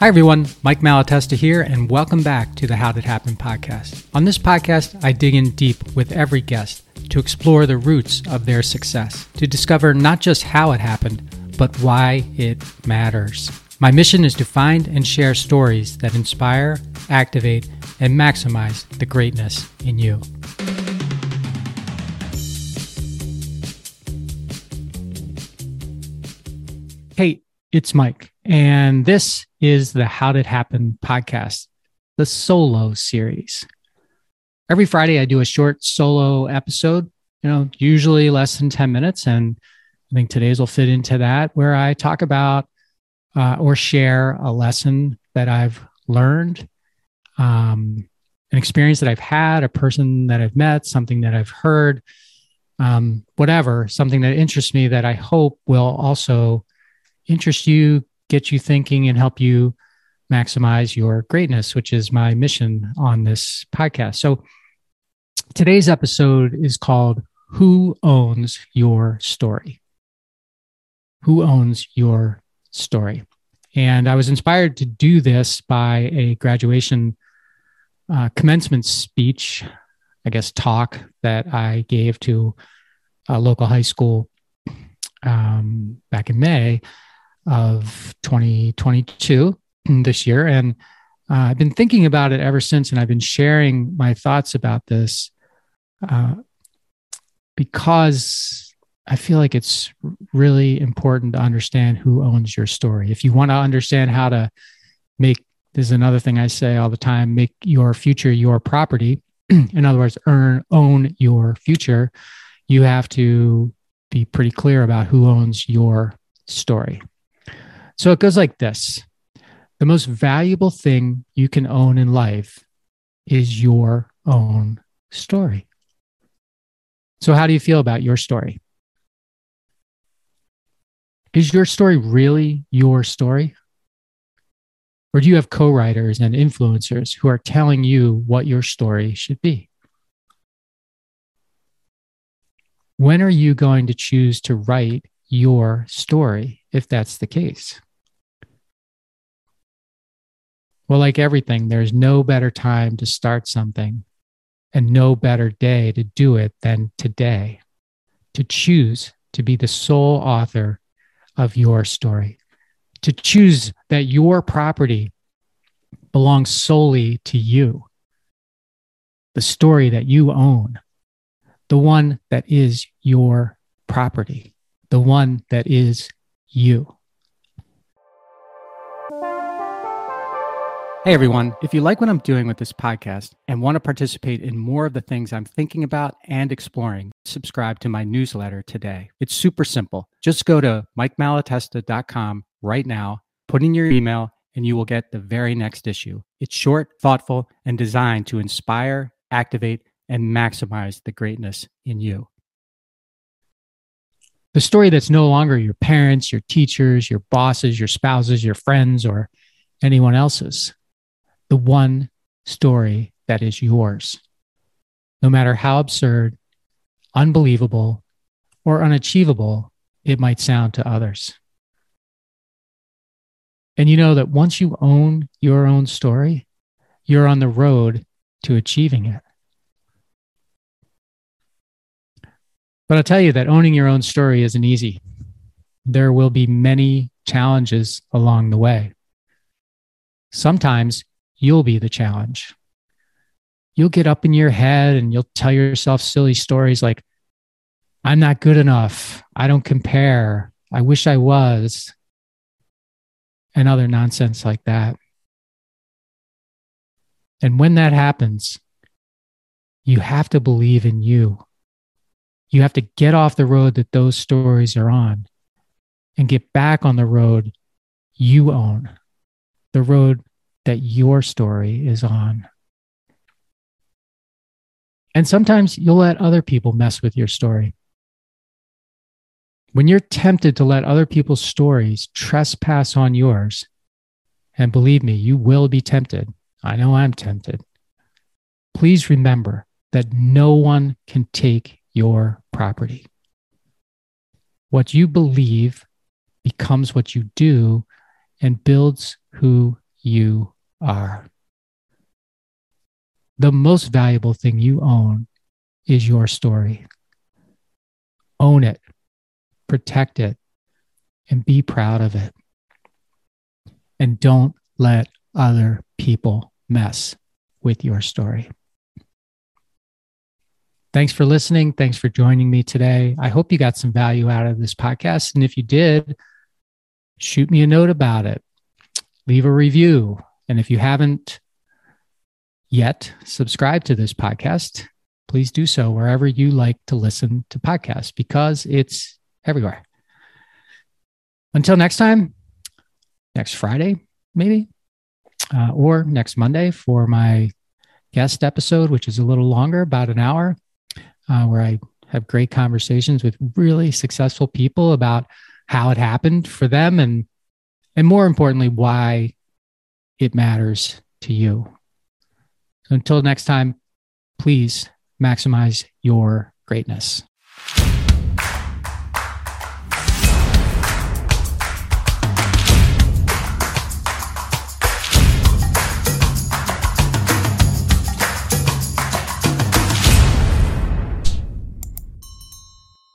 Hi, everyone. Mike Malatesta here, and welcome back to the How Did It Happen podcast. On this podcast, I dig in deep with every guest to explore the roots of their success, to discover not just how it happened, but why it matters. My mission is to find and share stories that inspire, activate, and maximize the greatness in you. Hey, it's Mike, and this is the How Did Happen podcast, the solo series. Every Friday, I do a short solo episode, you know, usually less than 10 minutes. And I think today's will fit into that, where I talk about uh, or share a lesson that I've learned, um, an experience that I've had, a person that I've met, something that I've heard, um, whatever, something that interests me that I hope will also interest you, get you thinking, and help you maximize your greatness, which is my mission on this podcast. So today's episode is called Who Owns Your Story? Who Owns Your Story? And I was inspired to do this by a graduation uh, commencement speech, I guess, talk that I gave to a local high school um, back in May of 2022 this year. And uh, I've been thinking about it ever since, and I've been sharing my thoughts about this uh, because I feel like it's really important to understand who owns your story. If you want to understand how to make this is another thing I say all the time make your future your property. In other words, earn own your future. You have to be pretty clear about who owns your story. So it goes like this The most valuable thing you can own in life is your own story. So, how do you feel about your story? Is your story really your story? Or do you have co writers and influencers who are telling you what your story should be? When are you going to choose to write your story if that's the case? Well, like everything, there's no better time to start something and no better day to do it than today, to choose to be the sole author of your story, to choose that your property belongs solely to you, the story that you own, the one that is your property, the one that is you. Hey everyone, if you like what I'm doing with this podcast and want to participate in more of the things I'm thinking about and exploring, subscribe to my newsletter today. It's super simple. Just go to mikemalatesta.com right now, put in your email, and you will get the very next issue. It's short, thoughtful, and designed to inspire, activate, and maximize the greatness in you. The story that's no longer your parents, your teachers, your bosses, your spouses, your friends, or anyone else's the one story that is yours. No matter how absurd, unbelievable, or unachievable it might sound to others. And you know that once you own your own story, you're on the road to achieving it. But I'll tell you that owning your own story isn't easy. There will be many challenges along the way. Sometimes you'll be the challenge. You'll get up in your head and you'll tell yourself silly stories like, I'm not good enough. I don't compare. I wish I was. And other nonsense like that. And when that happens, you have to believe in you. You have to get off the road that those stories are on and get back on the road you own, the road that your story is on. And sometimes you'll let other people mess with your story. When you're tempted to let other people's stories trespass on yours, and believe me, you will be tempted. I know I'm tempted. Please remember that no one can take your property. What you believe becomes what you do and builds who you are. The most valuable thing you own is your story. Own it, protect it, and be proud of it. And don't let other people mess with your story. Thanks for listening. Thanks for joining me today. I hope you got some value out of this podcast. And if you did, shoot me a note about it, leave a review. And if you haven't yet subscribed to this podcast, please do so wherever you like to listen to podcasts because it's everywhere. Until next time, next Friday, maybe, uh, or next Monday for my guest episode, which is a little longer, about an hour, uh, where I have great conversations with really successful people about how it happened for them and and more importantly why it matters to you. So until next time, please maximize your greatness.